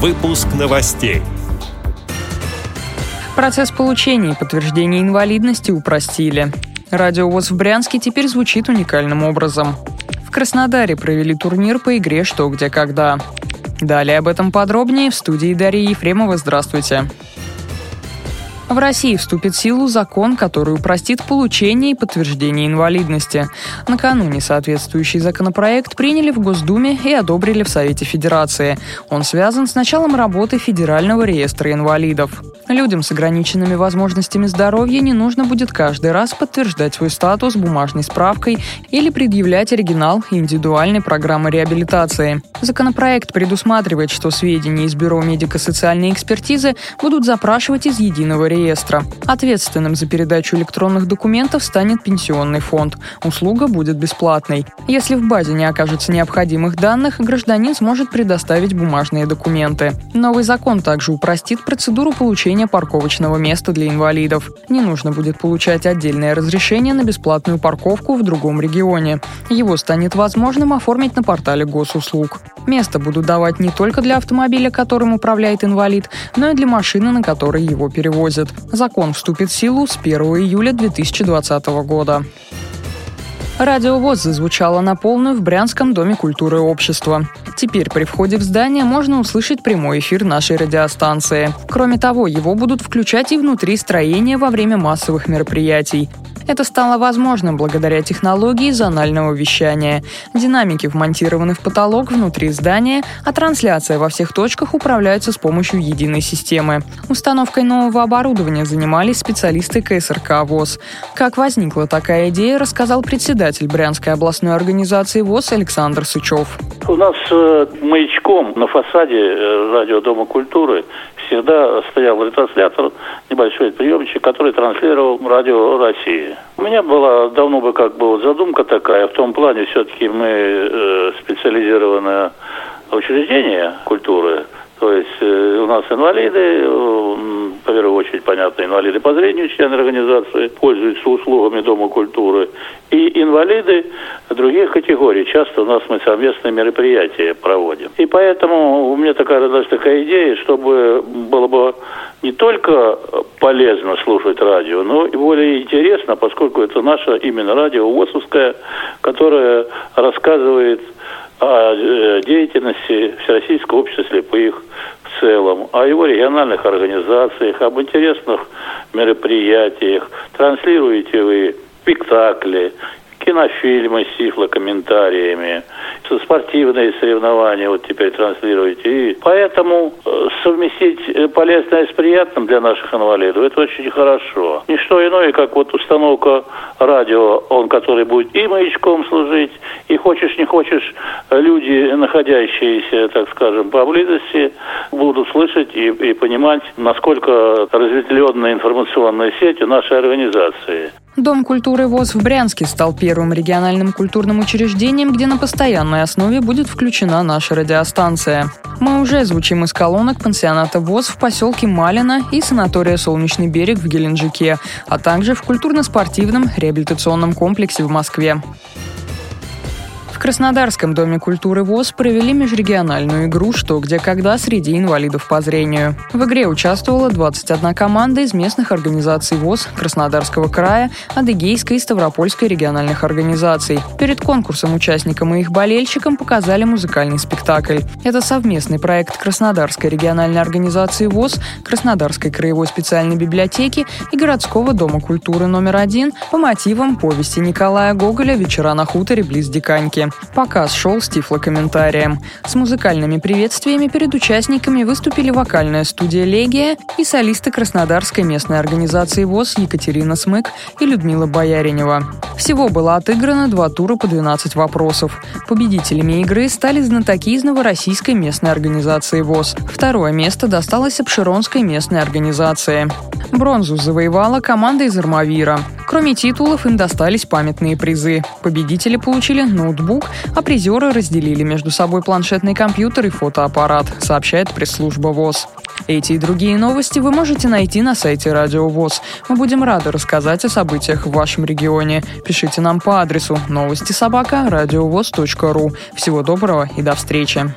Выпуск новостей. Процесс получения и подтверждения инвалидности упростили. Радиовоз в Брянске теперь звучит уникальным образом. В Краснодаре провели турнир по игре «Что, где, когда». Далее об этом подробнее в студии Дарьи Ефремова. Здравствуйте. Здравствуйте. В России вступит в силу закон, который упростит получение и подтверждение инвалидности. Накануне соответствующий законопроект приняли в Госдуме и одобрили в Совете Федерации. Он связан с началом работы Федерального реестра инвалидов. Людям с ограниченными возможностями здоровья не нужно будет каждый раз подтверждать свой статус бумажной справкой или предъявлять оригинал индивидуальной программы реабилитации. Законопроект предусматривает, что сведения из Бюро медико-социальной экспертизы будут запрашивать из единого реестра. Ответственным за передачу электронных документов станет пенсионный фонд. Услуга будет бесплатной. Если в базе не окажется необходимых данных, гражданин сможет предоставить бумажные документы. Новый закон также упростит процедуру получения парковочного места для инвалидов. Не нужно будет получать отдельное разрешение на бесплатную парковку в другом регионе. Его станет возможным оформить на портале госуслуг. Место будут давать не только для автомобиля, которым управляет инвалид, но и для машины, на которой его перевозят. Закон вступит в силу с 1 июля 2020 года. Радиовоз зазвучало на полную в Брянском доме культуры и общества. Теперь при входе в здание можно услышать прямой эфир нашей радиостанции. Кроме того, его будут включать и внутри строения во время массовых мероприятий. Это стало возможным благодаря технологии зонального вещания. Динамики вмонтированы в потолок внутри здания, а трансляция во всех точках управляется с помощью единой системы. Установкой нового оборудования занимались специалисты КСРК ВОЗ. Как возникла такая идея, рассказал председатель Брянской областной организации ВОЗ Александр Сычев. У нас э, маячком на фасаде э, радио Дома культуры всегда стоял ретранслятор, небольшой приемчик, который транслировал радио России. У меня была давно бы как бы вот задумка такая, в том плане все-таки мы э, специализированное учреждение культуры, то есть э, у нас инвалиды, э, в первую очередь, понятно, инвалиды по зрению, члены организации, пользуются услугами Дома культуры. И инвалиды других категорий. Часто у нас мы совместные мероприятия проводим. И поэтому у меня такая родилась такая идея, чтобы было бы не только полезно слушать радио, но и более интересно, поскольку это наше именно радио ВОСовское, которое рассказывает о э, деятельности Всероссийского общества слепых в целом, о его региональных организациях, об интересных мероприятиях. Транслируете вы спектакли, кинофильмы с тифлокомментариями, спортивные соревнования вот теперь транслируете. И поэтому э, совместить э, полезное с приятным для наших инвалидов, это очень хорошо. Не что иное, как вот установка радио, он который будет и маячком служить, и хочешь не хочешь, люди, находящиеся, так скажем, поблизости, будут слышать и, и понимать, насколько разветвленная информационная сеть у нашей организации. Дом культуры ВОЗ в Брянске стал первым региональным культурным учреждением, где на постоянной основе будет включена наша радиостанция. Мы уже звучим из колонок пансионата ВОЗ в поселке Малина и санатория «Солнечный берег» в Геленджике, а также в культурно-спортивном реабилитационном комплексе в Москве. Краснодарском доме культуры ВОЗ провели межрегиональную игру «Что, где, когда» среди инвалидов по зрению. В игре участвовала 21 команда из местных организаций ВОЗ Краснодарского края, Адыгейской и Ставропольской региональных организаций. Перед конкурсом участникам и их болельщикам показали музыкальный спектакль. Это совместный проект Краснодарской региональной организации ВОЗ, Краснодарской краевой специальной библиотеки и городского дома культуры номер один по мотивам повести Николая Гоголя «Вечера на хуторе близ Диканьки». Показ шел с тифлокомментарием. С музыкальными приветствиями перед участниками выступили вокальная студия «Легия» и солисты Краснодарской местной организации ВОЗ Екатерина Смык и Людмила Бояринева. Всего было отыграно два тура по 12 вопросов. Победителями игры стали знатоки из Новороссийской местной организации ВОЗ. Второе место досталось Обширонской местной организации. Бронзу завоевала команда из Армавира. Кроме титулов, им достались памятные призы. Победители получили ноутбук, а призеры разделили между собой планшетный компьютер и фотоаппарат, сообщает пресс-служба ВОЗ. Эти и другие новости вы можете найти на сайте Радио ВОЗ. Мы будем рады рассказать о событиях в вашем регионе. Пишите нам по адресу новости собака ру. Всего доброго и до встречи.